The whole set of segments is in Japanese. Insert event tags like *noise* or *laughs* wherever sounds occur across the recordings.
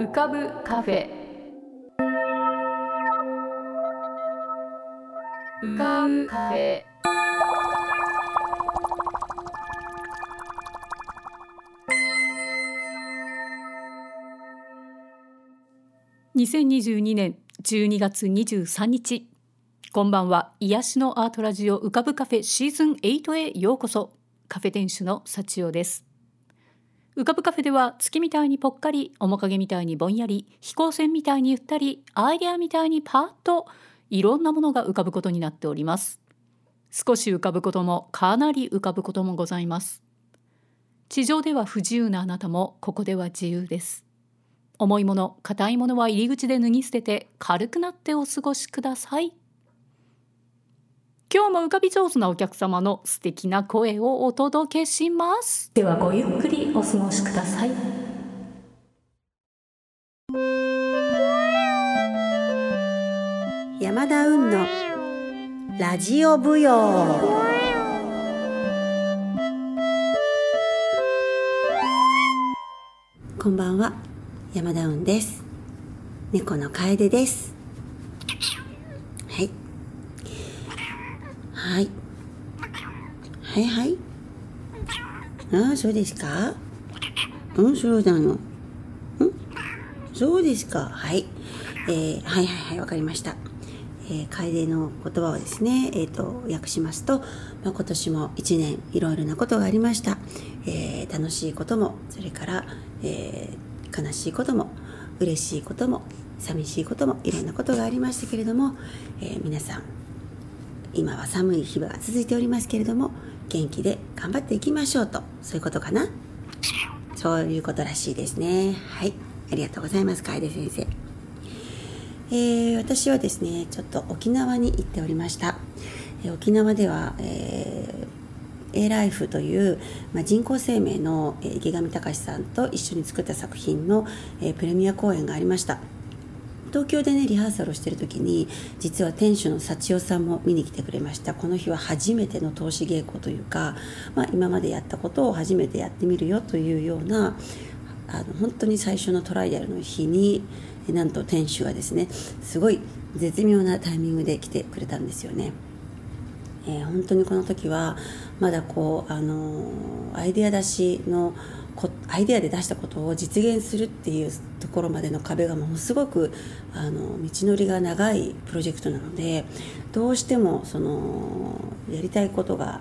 浮かぶカフェ。浮かぶカフェ。2022年12月23日。こんばんは。癒しのアートラジオ浮かぶカフェシーズン8へようこそ。カフェ店主の幸代です。浮かぶカフェでは月みたいにぽっかり面影みたいにぼんやり飛行船みたいにゆったりアイデアみたいにパーッといろんなものが浮かぶことになっております。少し浮かぶこともかなり浮かぶこともございます。地上では不自由なあなたもここでは自由です。重いもの硬いものは入り口で脱ぎ捨てて軽くなってお過ごしください。今日も浮かび上手なお客様の素敵な声をお届けします。ではごゆっくりお過ごしください。山田運のラジオ舞踊。こんばんは。山田運です。猫の楓ですはいはい。はいはい。ああそうですか？うんそうなの。ん？そうですか？はい。えー、はいはいはいわかりました。えー、楓の言葉をですね、えーと、訳しますと、まあ、今年も1年いろいろなことがありました、えー、楽しいこともそれから、えー、悲しいことも嬉しいことも寂しいこともいろんなことがありましたけれども、えー、皆さん今は寒い日々が続いておりますけれども元気で頑張っていきましょうとそういうことかな？そういうことらしいですね。はい。ありがとうございます楓先生。えー、私はですねちょっと沖縄に行っておりました、えー、沖縄では、えー、A ライフという、まあ、人工生命の、えー、池上隆さんと一緒に作った作品の、えー、プレミア公演がありました。東京でねリハーサルをしてる時に実は店主の幸代さんも見に来てくれましたこの日は初めての投資稽古というか、まあ、今までやったことを初めてやってみるよというようなあの本当に最初のトライアルの日になんと店主がですねすごい絶妙なタイミングで来てくれたんですよね。えー、本当にこの時はまだこうあのアイデア出しのアイデアで出したことを実現するっていうころまでの壁がものすごくあの道のりが長いプロジェクトなのでどうしてもそのやりたいことが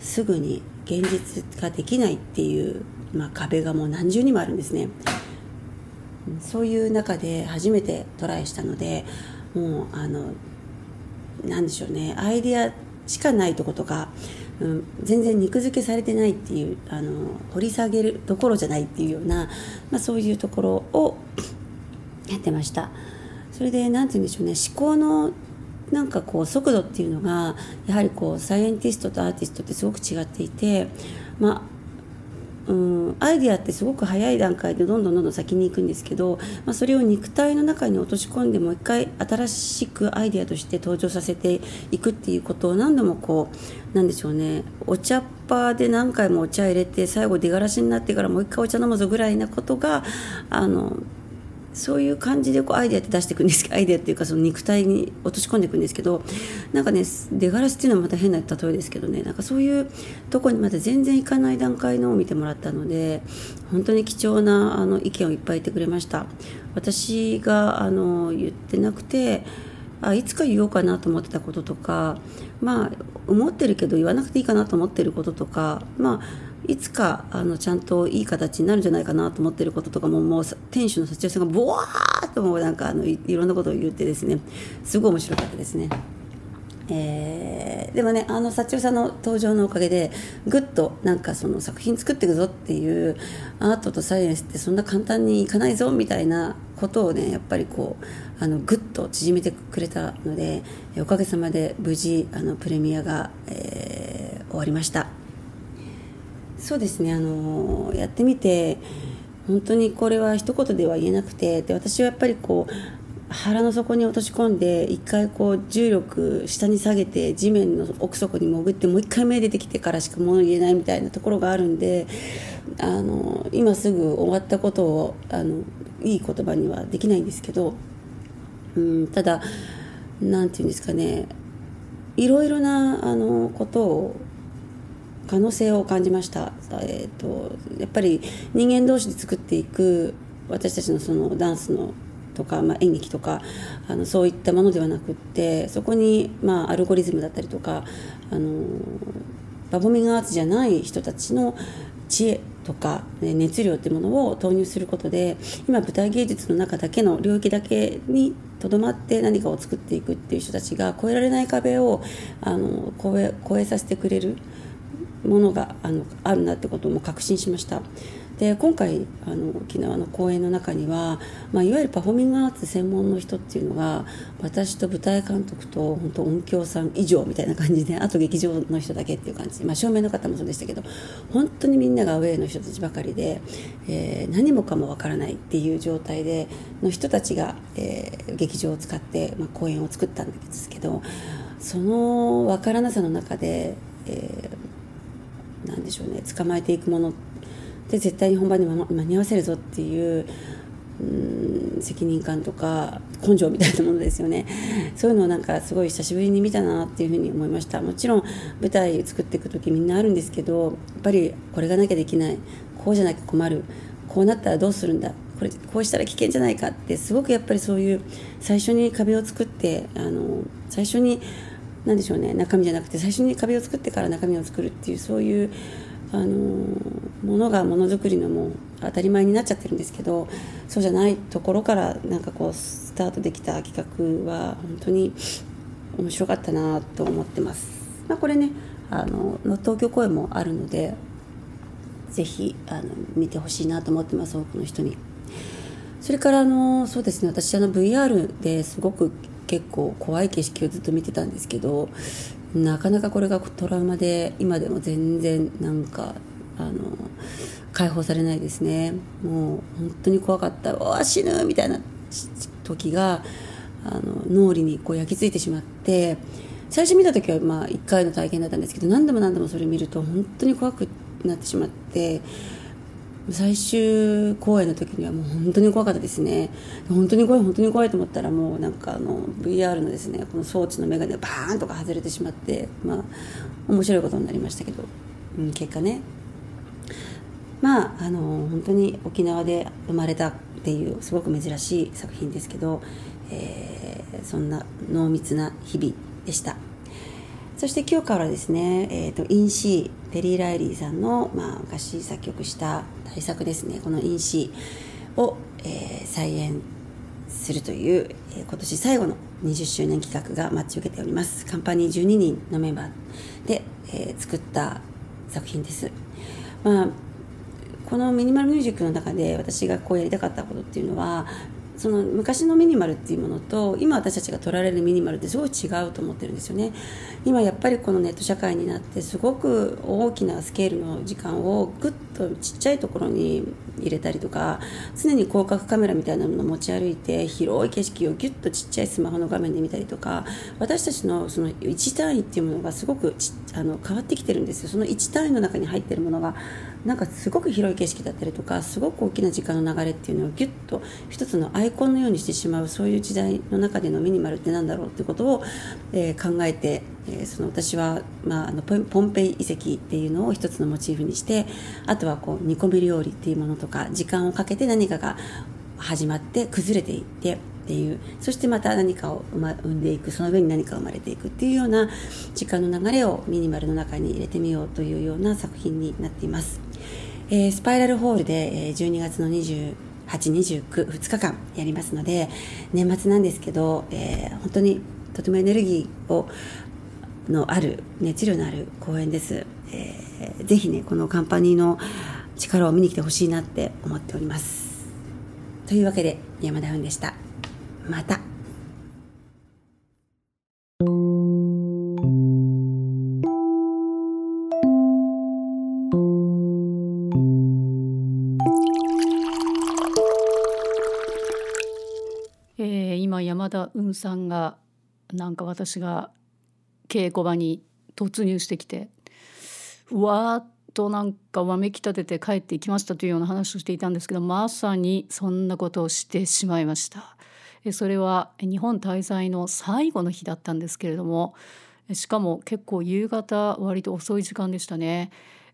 すぐに現実化できないっていう、まあ、壁がもう何重にもあるんですね。そういう中で初めてトライしたのでもうあのなんでしょうねアイディアしかないとことか、うん、全然肉付けされてないっていうあの掘り下げるところじゃないっていうような、まあ、そういうところをやってました。それで何て言うんでしょうね。思考のなんかこう速度っていうのがやはりこうサイエンティストとアーティストってすごく違っていてまあうん、アイデアってすごく早い段階でどんどんどんどん先に行くんですけど、まあ、それを肉体の中に落とし込んでもう一回新しくアイデアとして登場させていくっていうことを何度もこうなんでしょうね。お茶っ葉で何回もお茶入れて最後出がらしになってからもう一回お茶飲むぞぐらいなことがあのそういう感じでこうアイデアって出していくんですけど *laughs* アイデアっていうかその肉体に落とし込んでいくんですけどなんかね出がらしっていうのはまた変な例えですけどねなんかそういうとこにまだ全然いかない段階のを見てもらったので本当に貴重なあの意見をいっぱい言ってくれました。私があの言ってなくてあいつか言おうかなと思ってたこととかまあ思ってるけど言わなくていいかなと思ってることとかまあいつかあのちゃんといい形になるんじゃないかなと思ってることとかももう店主の幸代さんがボワーッともうなんかあのいろんなことを言ってですねすごい面白かったですね。えー、でもねあの幸代さんの登場のおかげでぐっとなんかその作品作っていくぞっていうアートとサイエンスってそんな簡単にいかないぞみたいなことをねやっぱりこうあのぐっと縮めてくれたのでおかげさまで無事あのプレミアが、えー、終わりました。そうですねあのやってみて本当にこれは一言では言えなくてで私はやっぱりこう腹の底に落とし込んで一回こう重力下に下げて地面の奥底に潜ってもう一回目出てきてからしか物言えないみたいなところがあるんであの今すぐ終わったことをあのいい言葉にはできないんですけどうんただなんていうんですかねいろいろなあのことを可能性を感じました、えーと、やっぱり人間同士で作っていく私たちのそのダンスのとか、まあ、演劇とかあのそういったものではなくってそこに、まあ、アルゴリズムだったりとかあのパフォーミンアーツじゃない人たちの知恵とか、熱量っていうものを投入することで今舞台芸術の中だけの領域だけにとどまって何かを作っていくっていう人たちが越えられない壁をあの越え越えさせてくれるものがあのあるなってことも確信しました。で今回あの沖縄の公演の中には、まあ、いわゆるパフォーミングアーツ専門の人っていうのが私と舞台監督と本当音響さん以上みたいな感じであと劇場の人だけっていう感じ、まあ、照明の方もそうでしたけど本当にみんながアウェーの人たちばかりで、えー、何もかもわからないっていう状態での人たちが、えー、劇場を使って、まあ、公演を作ったんですけどそのわからなさの中で、えー、なんでしょうね捕まえていくもので絶対に本番に間に合わせるぞっていううん責任感とか根性みたいなものですよね。そういうのをなんかすごい久しぶりに見たなっていうふうに思いました。もちろん舞台作っていく時みんなあるんですけどやっぱりこれがなきゃできない。こうじゃなきゃ困る。こうなったらどうするんだ。これこうしたら危険じゃないかってすごくやっぱりそういう最初に壁を作ってあの最初に何でしょうね。中身じゃなくて最初に壁を作ってから中身を作るっていうそういうあのものがものづくりのも当たり前になっちゃってるんですけどそうじゃないところからなんかこうスタートできた企画は本当に面白かったなと思ってます。まあ、これねあの東京公演もあるのでぜひあの見てほしいなと思ってます多くの人に。それからあのそうですね私あの VR ですごく結構怖い景色をずっと見てたんですけどなかなかこれがトラウマで今でも全然なんかあの解放されないですねもう本当に怖かった「おわ死ぬ!」みたいな時があの脳裏にこう焼き付いてしまって最初見た時はまあ1回の体験だったんですけど何度も何度もそれ見ると本当に怖くなってしまって最終公演の時にはもう本当に怖かったですね。本当に怖い本当に怖いと思ったらもうなんかあの VR のですねこの装置の眼鏡がバーンとか外れてしまってまあ面白いことになりましたけど、うん、結果ね。まああの本当に沖縄で生まれたっていうすごく珍しい作品ですけど、えー、そんな濃密な日々でした。そして今日からですね、えーと、インテリー・ライリーさんの、まあ、昔作曲した大作ですね。このインシーを、えー、再演するという、えー、今年最後の20周年企画が待ち受けております。カンパニー12人のメンバーで、えー、作った作品です、まあ、このミニマルミュージックの中で私がこうやりたかったことっていうのはその昔のミニマルっていうものと今私たちが取られるミニマルってすごい違うと思ってるんですよね。今やっぱりこのネット社会になってすごく大きなスケールの時間をぐっとちっちゃいところに入れたりとか常に広角カメラみたいなものを持ち歩いて広い景色をギュッとちっちゃいスマホの画面で見たりとか私たちのその1単位っていうものがすごくあの変わってきてるんですよ。その1単位の中に入ってるものがなんかすごく広い景色だったりとかすごく大きな時間の流れっていうのをギュッと一つのアイコンのようにしてしまうそういう時代の中でのミニマルって何だろうってことを、えー、考えて、えー、その私は、まあ、あのポンペイ遺跡っていうのを一つのモチーフにしてあとはこう煮込み料理っていうものとか時間をかけて何かが始まって崩れていってっていうそしてまた何かを生んでいくその上に何か生まれていくっていうような時間の流れをミニマルの中に入れてみようというような作品になっています、えー、スパイラルホールでえ12月の28、29、2日間やりますので年末なんですけど、えー、本当にとてもエネルギーをのある熱量のある公演です、えー、ぜひねこのカンパニーの力を見に来てほしいなって思っております。というわけで山田雲でした。また。え、今山田雲さんがなんか私が稽古場に突入してきてうわっとなんかわめき立てて帰っていきましたというような話をしていたんですけどまさにそんなことをしてしまいました。それは日本滞在の最後の日だったんですけれどもしかも結構夕方割と遅い時間でしたね。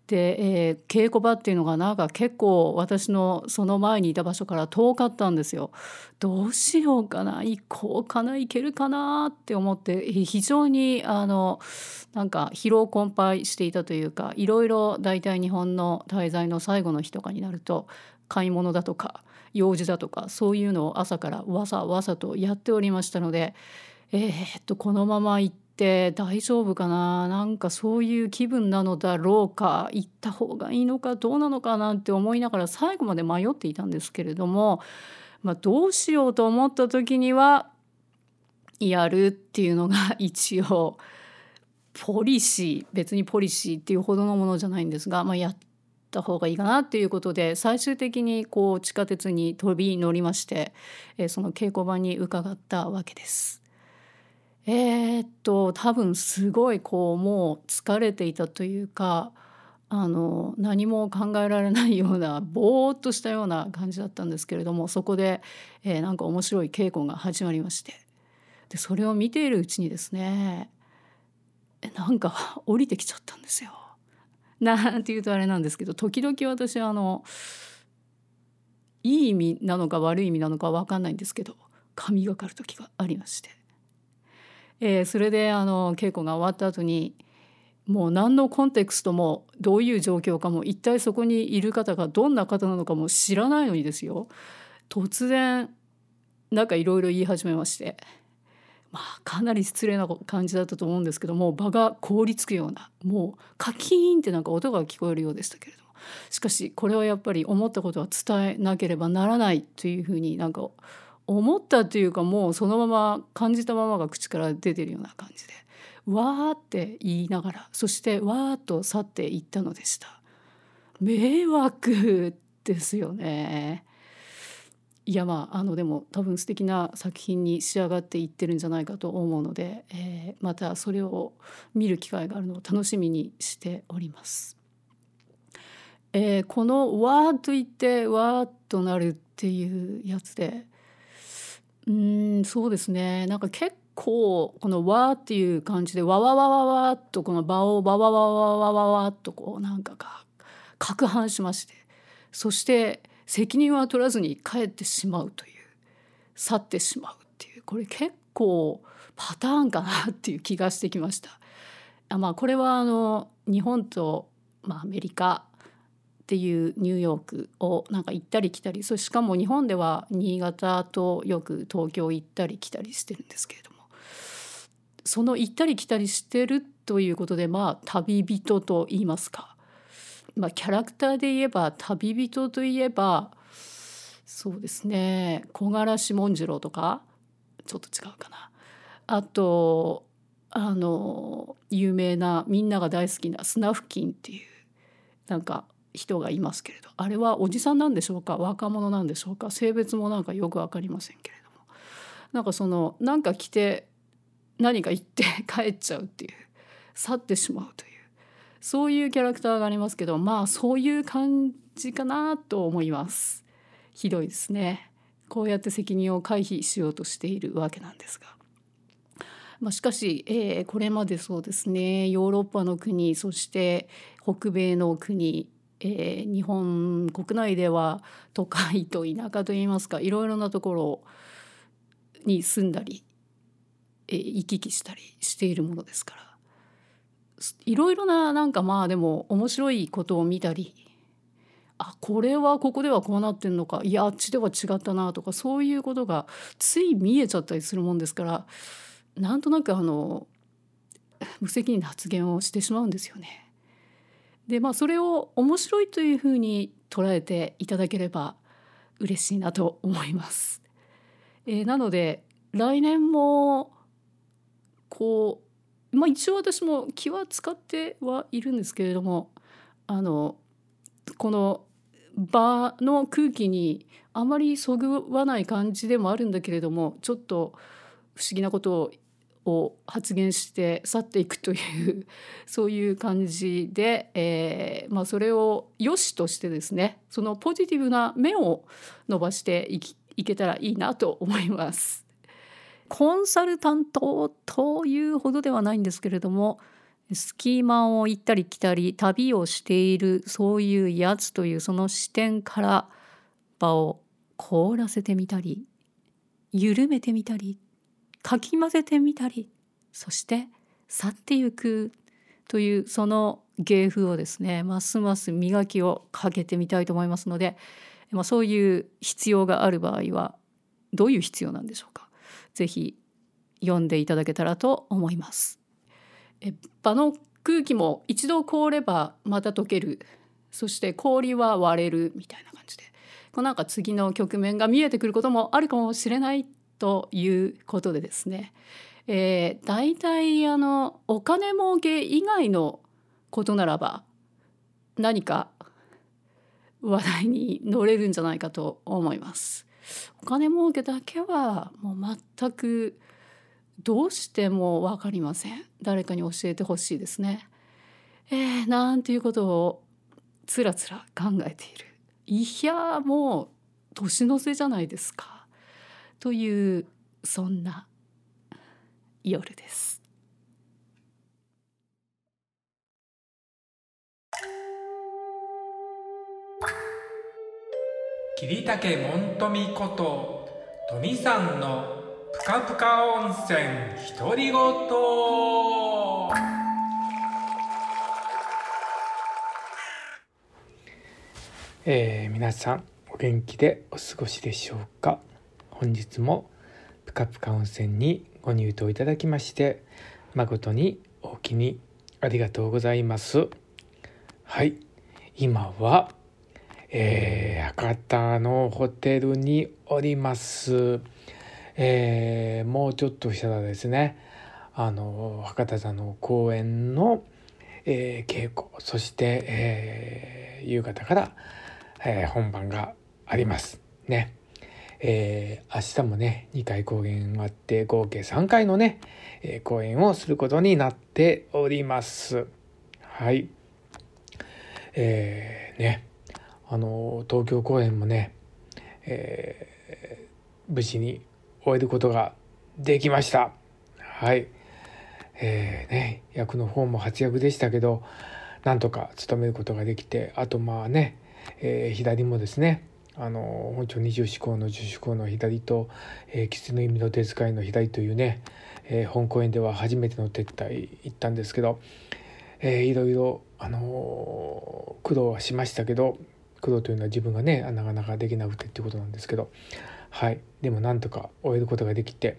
で、えー、稽古場っていうのがなんか結構私のその前にいた場所から遠かったんですよ。どうしようかな行こうかな行けるかなって思って非常にあのなんか疲労困憊していたというかいろいろ大体日本の滞在の最後の日とかになると買い物だとか用事だとかそういうのを朝からわさわさとやっておりましたのでえー、っとこのまま行ってって大丈夫かな？なんかそういう気分なのだろうか？行った方がいいのかどうなのかなんて思いながら最後まで迷っていたんですけれども、まあ、どうしようと思った時にはやるっていうのが一応ポリシー別にポリシーっていうほどのものじゃないんですが、まあ、やった方がいいかなっていうことで最終的にこう地下鉄に飛び乗りまして、えその稽古場に伺ったわけです。えー、っと多分すごいこうもう疲れていたというかあの何も考えられないようなぼーっとしたような感じだったんですけれどもそこで、えー、なんか面白い稽古が始まりましてでそれを見ているうちにですねなんか *laughs* 降りてきちゃったんですよ。なんて言うとあれなんですけど時々私あのいい意味なのか悪い意味なのか分かんないんですけど神がかる時がありましてえー、それであの稽古が終わった後にもう何のコンテクストもどういう状況かも一体そこにいる方がどんな方なのかも知らないのにですよ。突然なんかいろいろ言い始めまして。まあかなり失礼な感じだったと思うんですけども場が凍りつくようなもうカキーンってなんか音が聞こえるようでしたけれども。しかしこれはやっぱり思ったことは伝えなければならないというふうになんか思ったっていうかもうそのまま感じたままが口から出てるような感じでわーって言いながらそしてわーっと去っていったのでした迷惑ですよねいやまああのでも多分素敵な作品に仕上がっていってるんじゃないかと思うので、えー、またそれを見る機会があるのを楽しみにしております。えー、この「わー」と言って「わー」となるっていうやつでうんそうですねなんか結構この「わ」っていう感じで「わわわわわ」っとこの場を「わわわわわわわ」っとこうなんかが攪拌しましてそして責任は取らずに帰ってしまうという去ってしまうっていうこれ結構パターンかなっていう気がしてきました。あまあこれはあの日本と、まあ、アメリカっていうニューヨークをなんか行ったり来たりそしかも日本では新潟とよく東京行ったり来たりしてるんですけれどもその行ったり来たりしてるということでまあ旅人と言いますか、まあ、キャラクターで言えば旅人といえばそうですね小柄志文次郎とかちょっと違うかな。あとあの有名なみんなが大好きなスナフキンっていうなんか人がいますけれど。あれはおじさんなんでしょうか？若者なんでしょうか？性別もなんかよく分かりませんけれども。なんかその何か着て何か言って *laughs* 帰っちゃうっていう。去ってしまうという。そういうキャラクターがありますけどまあそういう感じかなと思います。ひどいですね。こうやって責任を回避しようとしているわけなんですが。まあ、しかし、えー、これまでそうですね。ヨーロッパの国そして北米の国えー、日本国内では都会と田舎といいますかいろいろなところに住んだり、えー、行き来したりしているものですからいろいろななんかまあでも面白いことを見たりあこれはここではこうなってんのかいやあっちでは違ったなとかそういうことがつい見えちゃったりするもんですからなんとなくあの無責任な発言をしてしまうんですよね。でまあそれを面白いというふうに捉えていただければ嬉しいなと思います。えー、なので来年もこう、まあ、一応私も気は使ってはいるんですけれどもあのこの場の空気にあまりそぐわない感じでもあるんだけれどもちょっと不思議なことをを発言して去っていくというそういう感じで、えーまあ、それを良しとしてですねそのポジティブな目を伸ばしていきいけたらいいなと思います。コンサルタントというほどではないんですけれどもスキーマンを行ったり来たり旅をしているそういうやつというその視点から場を凍らせてみたり緩めてみたりかき混ぜてみたりそして去ってゆくというその芸風をですねますます磨きをかけてみたいと思いますので、まあ、そういう必要がある場合はどういう必要なんでしょうか。ぜひ読んでいただけたらと思います。え場の空気も一度凍ればまた溶ける。そして氷は割れるみたいな感じで。こうなんか次の局面が見えてくることもあるかもしれない。ということでですね、えー、大体あのお金儲け以外のことならば何か話題に乗れるんじゃないかと思います。お金儲けだけはもう全くどうしても分かりません誰かに教えてほしいですね。えー、なんていうことをつらつら考えているいやもう年の瀬じゃないですかというそんな夜です。桐竹門富こと富さんのぷかぷか温泉独り言えー、皆さんお元気でお過ごしでしょうか？本日もぷかぷか温泉にご入湯いただきまして誠におおきにありがとうございます。はい。今はえー、博多のホテルにおります、えー、もうちょっとしたらですね。あの博多座の公演の、えー、稽古そして、えー、夕方から、えー、本番があります。ね。えー、明日もね2回公演があって合計3回のね、えー、公演をすることになっております。はい。えー、ねあの東京公演もね、えー、無事に終えることができました。はい。えー、ね役の方も活躍でしたけどなんとか務めることができてあとまあね、えー、左もですねあの本庁二十四項の十四項の左と「えー、狐の意味の手遣いの左」というね、えー、本公演では初めての撤退行ったんですけど、えー、いろいろ、あの苦労はしましたけど苦労というのは自分がねなかなかできなくてっていうことなんですけどはい。でもなんとか終えることができて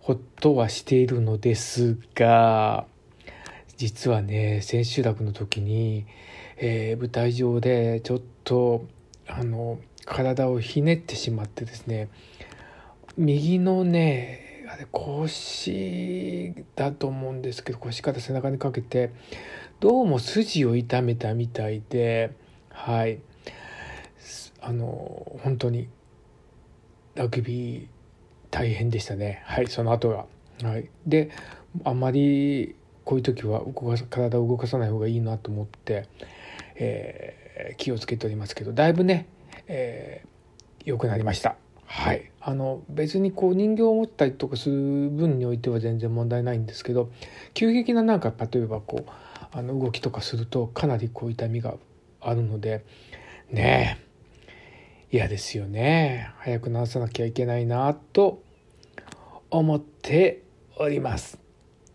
ほっとはしているのですが実はね千秋楽の時に、えー、舞台上でちょっとあの体をひねってしまってですね右のねあれ腰だと思うんですけど腰から背中にかけてどうも筋を痛めたみたいではい。あの本当にラグビー大変でしたね。はいその後が。はい、であまりこういう時は動か体を動かさない方がいいなと思って、えー、気をつけておりますけどだいぶね、えー、良くなりました。はい、あの別にこう人形を持ったりとかする分においては全然問題ないんですけど急激ななんか例えばこうあの動きとかするとかなりこう痛みがあるのでねえ嫌ですよね早く治さなきゃいけないなと思っております。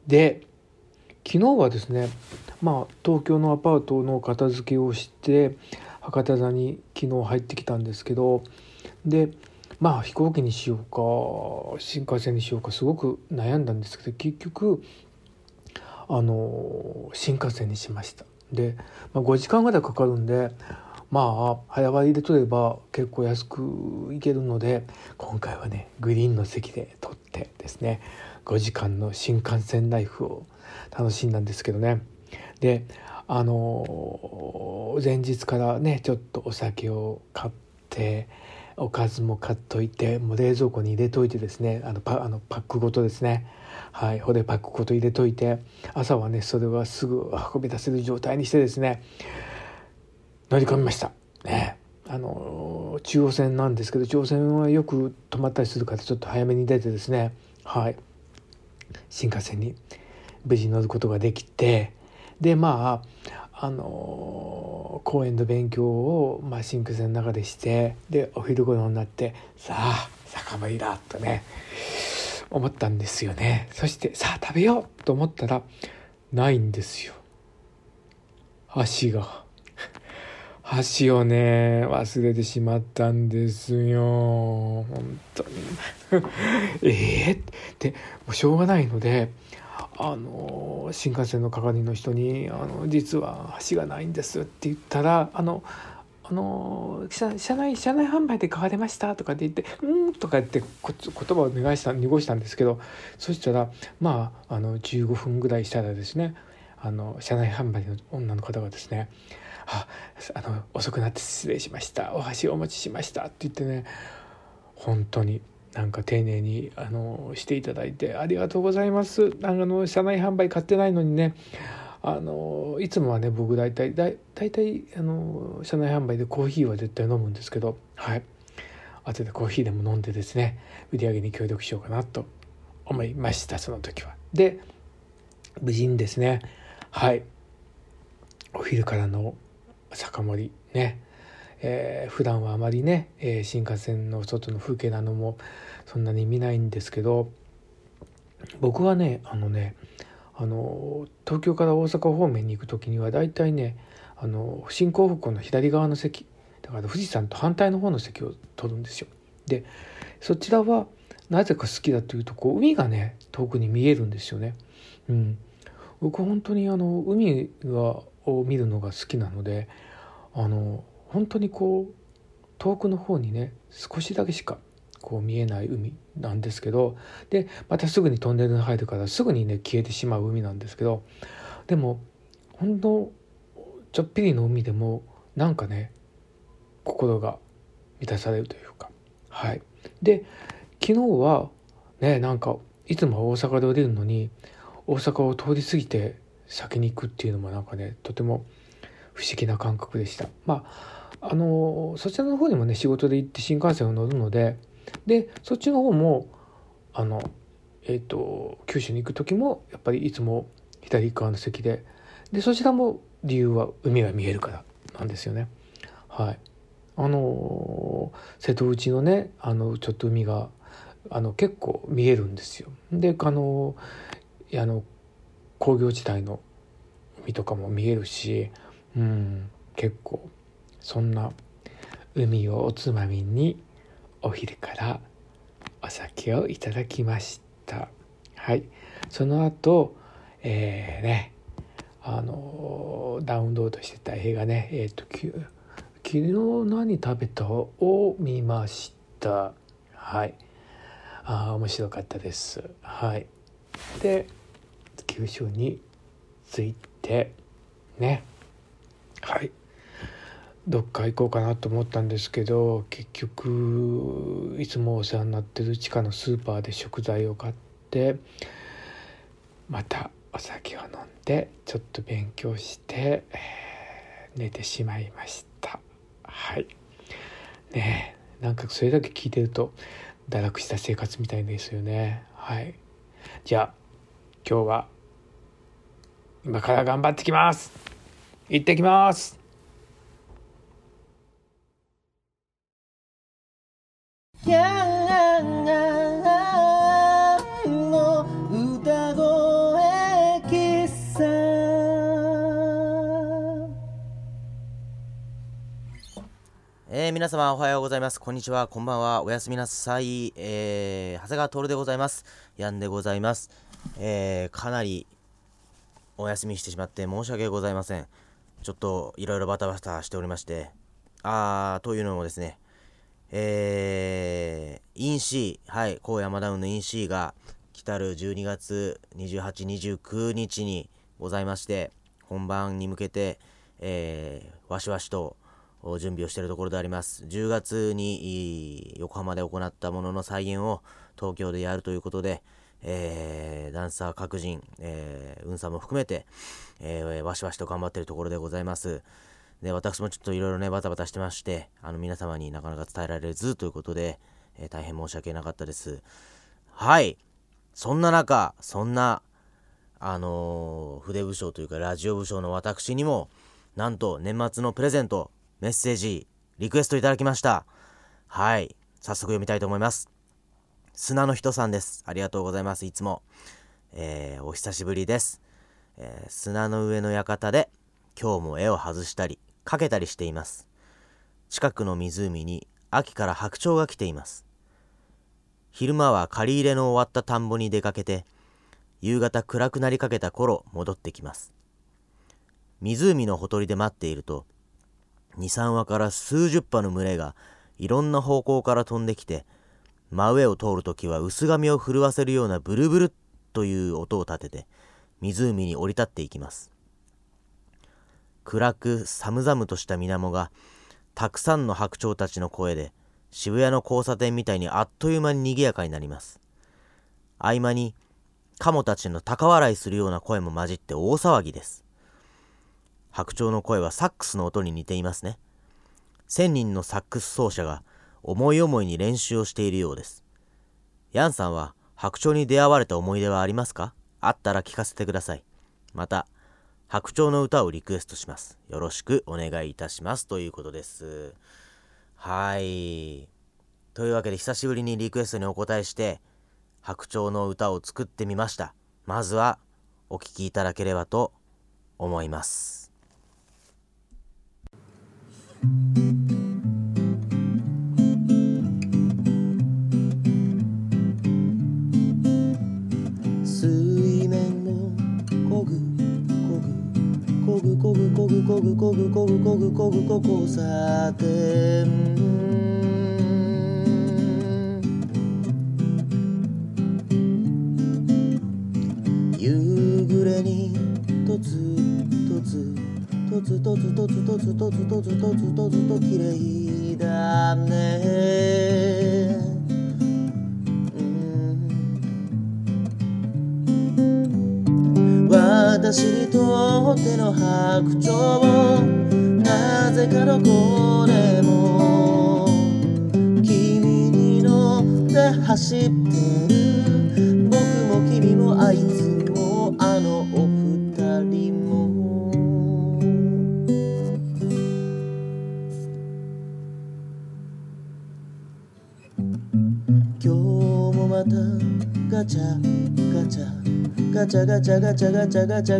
で昨日はですねまあ東京のアパートの片付けをして博多座に昨日入ってきたんですけどでまあ飛行機にしようか新幹線にしようかすごく悩んだんですけど結局あの新幹線にしました。で、まあ、5時間ぐらいかかるんでまあ早割りで取れば結構安く行けるので今回はねグリーンの席で取ってですね5時間の新幹線ライフを楽しんだんですけどね。であの前日からねちょっとお酒を買っておかずも買っといてもう冷蔵庫に入れといてですねあのパあのパックごとですね。はい骨パックごと入れといて朝はねそれはすぐ運び出せる状態にしてですね乗り込みました。ね。あの中央線なんですけど中央線はよく止まったりするからちょっと早めに出てですねはい新幹線に無事乗ることができてでまああの公園の勉強を、まあ、新幹線の中でしてでお昼頃になってさあ酒盛りだとね思ったんですよね。そしてさあ食べようと思ったらないんですよ。箸が。箸をね忘れてしまったんですよ。本当に。*laughs* ええって。もうしょうがないのであの新幹線の係の人に「あの実は橋がないんです」って言ったら「あのあの車車内車内販売で買われました」とかって言って「うん」とか言ってこ言葉を濁した濁したんですけどそしたらまああの15分ぐらいしたらですねあの車内販売の女の方がですね「ああの遅くなって失礼しました。お箸お持ちしました」って言ってね本当になんか丁寧にあのしていただいてありがとうございます。あの車内販売買ってないのにね。あのいつもはね僕大体大体あの車内販売でコーヒーは絶対飲むんですけどはい。後でコーヒーでも飲んでですね売り上げに協力しようかなと思いましたその時は。で無事にですねはい。お昼からの酒盛りねえー、普段はあまりね、えー、新幹線の外の風景なのもそんなに見ないんですけど僕はねあのねあの東京から大阪方面に行く時には大体ねあの新興福の左側の席だから富士山と反対の方の席を取るんですよ。でそちらはなぜか好きだというとこう海がね遠くに見えるんですよね。うん、僕本当にあの海がを見るのが好きなのであの本当にこう遠くの方にね少しだけしかこう見えない海なんですけどでまたすぐにトンネルに入るからすぐにね消えてしまう海なんですけどでもほんのちょっぴりの海でもなんかね心が満たされるというかはい。で昨日はねなんかいつも大阪で降りるのに大阪を通り過ぎて先に行くっていうのもなんかねとても不思議な感覚でした。まああのそちらの方にもね仕事で行って新幹線を乗るのででそっちの方もあの、えーと、九州に行く時もやっぱりいつも左側の席ででそちらも理由は海が見えるからなんですよね。はい、あの瀬戸内のねあのちょっと海があの結構見えるんですよ。であのあの工業地帯の海とかも見えるし、うん、結構そんな海をおつまみにお昼からお酒をいただきました。はい。その後えー、ねあのダウンロードしてた映画ねえっ、ー、と昨日何食べたを見ました。はい。あ面白かったです。はい。で九州に着いてね。はい。どっか行こうかなと思ったんですけど結局いつもお世話になってる地下のスーパーで食材を買ってまたお酒を飲んでちょっと勉強して、えー、寝てしまいました。はい。ねなんかそれだけ聞いてると堕落した生活みたいですよね。はい。じゃあ今日は今から頑張ってきます。行ってきます。皆様おはようございます。こんにちは。こんばんは。おやすみなさい。えー、長谷川徹でございます。やんでございます。えー、かなりお休みしてしまって申し訳ございません。ちょっといろいろバタバタしておりまして。あー、というのもですね、えー、インシー、はい、高山ダウンのインシーが来たる12月28、29日にございまして、本番に向けて、えー、わしわしと準備をしているところであります。10月に横浜で行ったものの再現を東京でやるということで、えー、ダンサー各人、えー、運さんも含めて、えー、わしわしと頑張っているところでございます。で私もちょっといろいろねバタバタしてましてあの皆様になかなか伝えられずということで、えー、大変申し訳なかったです。はい。そんな中そんなあのー、筆武将というかラジオ武将の私にもなんと年末のプレゼントメッセージリクエストいただきました。はい。早速読みたいと思います。砂の人さんです。ありがとうございます。いつも、えー、お久しぶりです、えー、砂の上の館で今日も絵を外したりかけたりしています。近くの湖に秋から白鳥が来ています。昼間は借り入れの終わった田んぼに出かけて夕方暗くなりかけた頃戻ってきます。湖のほとりで待っていると23羽から数十羽の群れがいろんな方向から飛んできて真上を通るときは薄紙を震わせるようなブルブルという音を立てて湖に降り立っていきます暗く寒々とした水面がたくさんの白鳥たちの声で渋谷の交差点みたいにあっという間に賑やかになります合間にカモたちの高笑いするような声も混じって大騒ぎです。白鳥の声はサックスの音に似ていますね。千人のサックス奏者が思い思いに練習をしているようです。ヤンさんは白鳥に出会われた思い出はありますか？あったら聞かせてください。また、白鳥の歌をリクエストします。よろしくお願いいたします。ということです。はい。というわけで久しぶりにリクエストにお答えして、白鳥の歌を作ってみましたまずはお聴きいただければと思います水面をこぐこぐこぐこぐこぐこぐこぐこぐこぐこぐ交差点とつとつとつとつとつとつとつとつと綺麗だね私にとっての白鳥なぜかどこでも君に乗って走ってガチャガチャガチャガチャガチ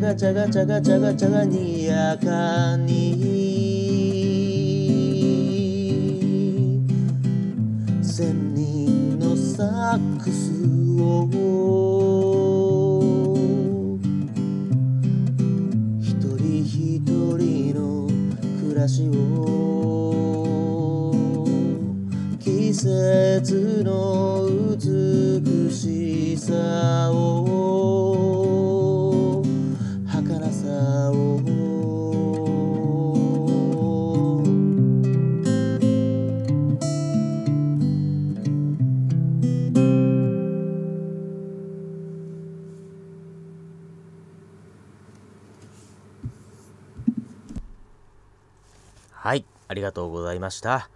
ました。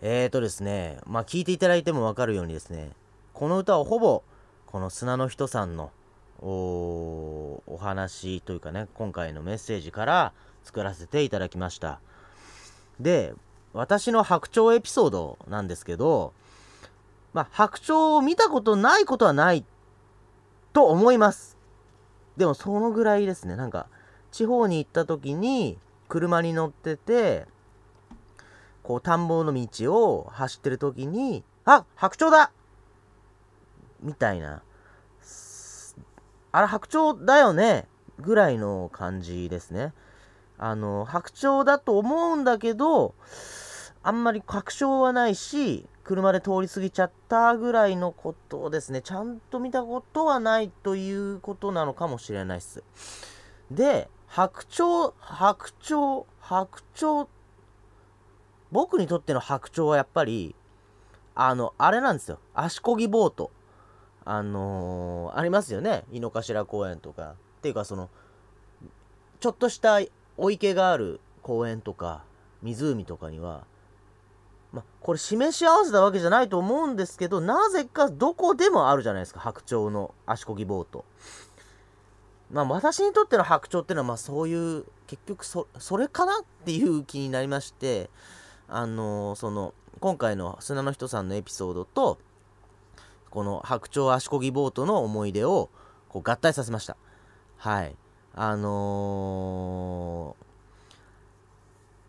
えーとですね、まあ聞いていただいてもわかるようにですね、この歌をほぼこの砂の人さんのお話というかね今回のメッセージから作らせていただきました。で私の白鳥エピソードなんですけどまあ白鳥を見たことないことはないと思います。でもそのぐらいですね。なんか地方に行った時に車に乗っててこう田んぼの道を走ってる時にあ白鳥だみたいな、あれ白鳥だよね?ぐらいの感じですね。あの、白鳥だと思うんだけど、あんまり確証はないし、車で通り過ぎちゃったぐらいのことをですね、ちゃんと見たことはないということなのかもしれないっす。で、白鳥、白鳥、白鳥っ僕にとっての白鳥はやっぱりあのあれなんですよ。足こぎボート。あのーありますよね。井の頭公園とか。っていうかそのちょっとしたお池がある公園とか湖とかにはまこれ示し合わせたわけじゃないと思うんですけどなぜかどこでもあるじゃないですか白鳥の足こぎボート。まあ私にとっての白鳥っていうのはまあそういう結局そそれかなっていう気になりましてあのーその今回の砂の人さんのエピソードとこの白鳥足こぎボートの思い出をこう合体させました。はい。あの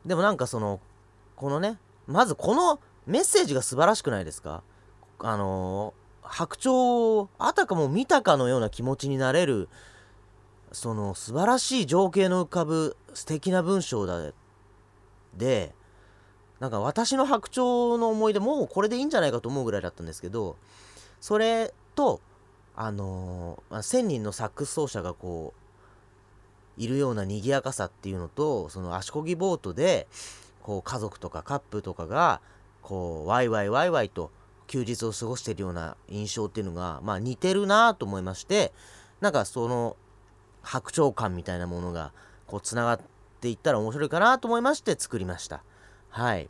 ーでもなんかそのこのねまずこのメッセージが素晴らしくないですか？あのー白鳥をあたかも見たかのような気持ちになれるその素晴らしい情景の浮かぶ素敵な文章だでなんか私の白鳥の思い出もうこれでいいんじゃないかと思うぐらいだったんですけどそれとあのー1000人のサックス奏者がこういるような賑やかさっていうのとその足こぎボートでこう家族とかカップとかがこうワイワイワイワイと休日を過ごしてるような印象っていうのがまあ似てるなと思いましてなんかその白鳥感みたいなものがこうつながっていったら面白いかなと思いまして作りました。はい。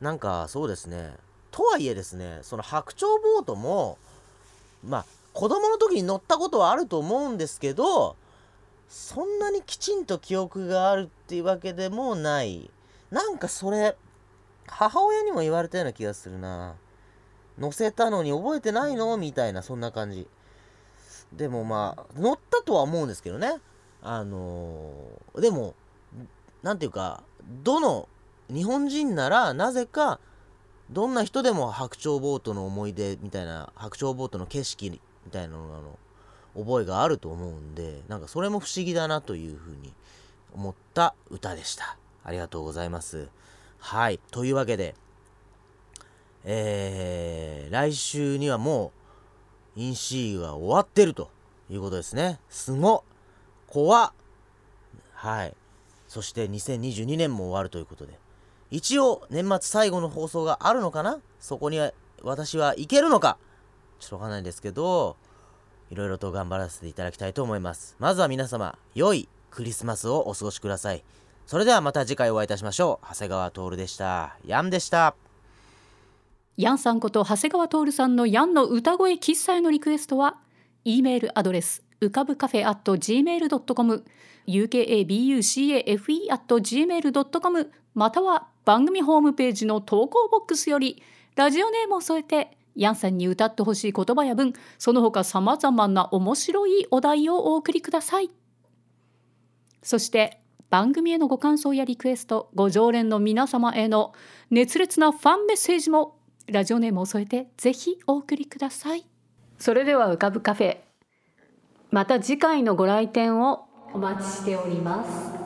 なんかそうですね。とはいえですねその白鳥ボートもまあ子供の時に乗ったことはあると思うんですけどそんなにきちんと記憶があるっていうわけでもない。なんかそれ母親にも言われたような気がするな。乗せたのに覚えてないの？みたいなそんな感じ。でもまあ乗ったとは思うんですけどね。あのーでもなんていうかどの日本人ならなぜかどんな人でも白鳥ボートの思い出みたいな白鳥ボートの景色みたいなのの覚えがあると思うんでなんかそれも不思議だなというふうに思った歌でした。ありがとうございます。はい。というわけでえー、来週にはもうインシーが終わってるということですね。すごっ。怖っ。はい。そして2022年も終わるということで。一応年末最後の放送があるのかな？そこには私はいけるのか？ちょっとわかんないですけどいろいろと頑張らせていただきたいと思います。まずは皆様良いクリスマスをお過ごしください。それではまた次回お会いいたしましょう。長谷川徹でした。ヤンでした。ヤンさんこと長谷川徹さんのヤンの歌声喫茶へのリクエストは e メールアドレス浮かぶカフェ at gmail.com ukabucafe at gmail.com または番組ホームページの投稿ボックスよりラジオネームを添えてヤンさんに歌ってほしい言葉や文その他さまざまな面白いお題をお送りください。そして番組へのご感想やリクエストご常連の皆様への熱烈なファンメッセージもラジオネームを添えてぜひお送りください。それでは浮かぶカフェまた次回のご来店をお待ちしております。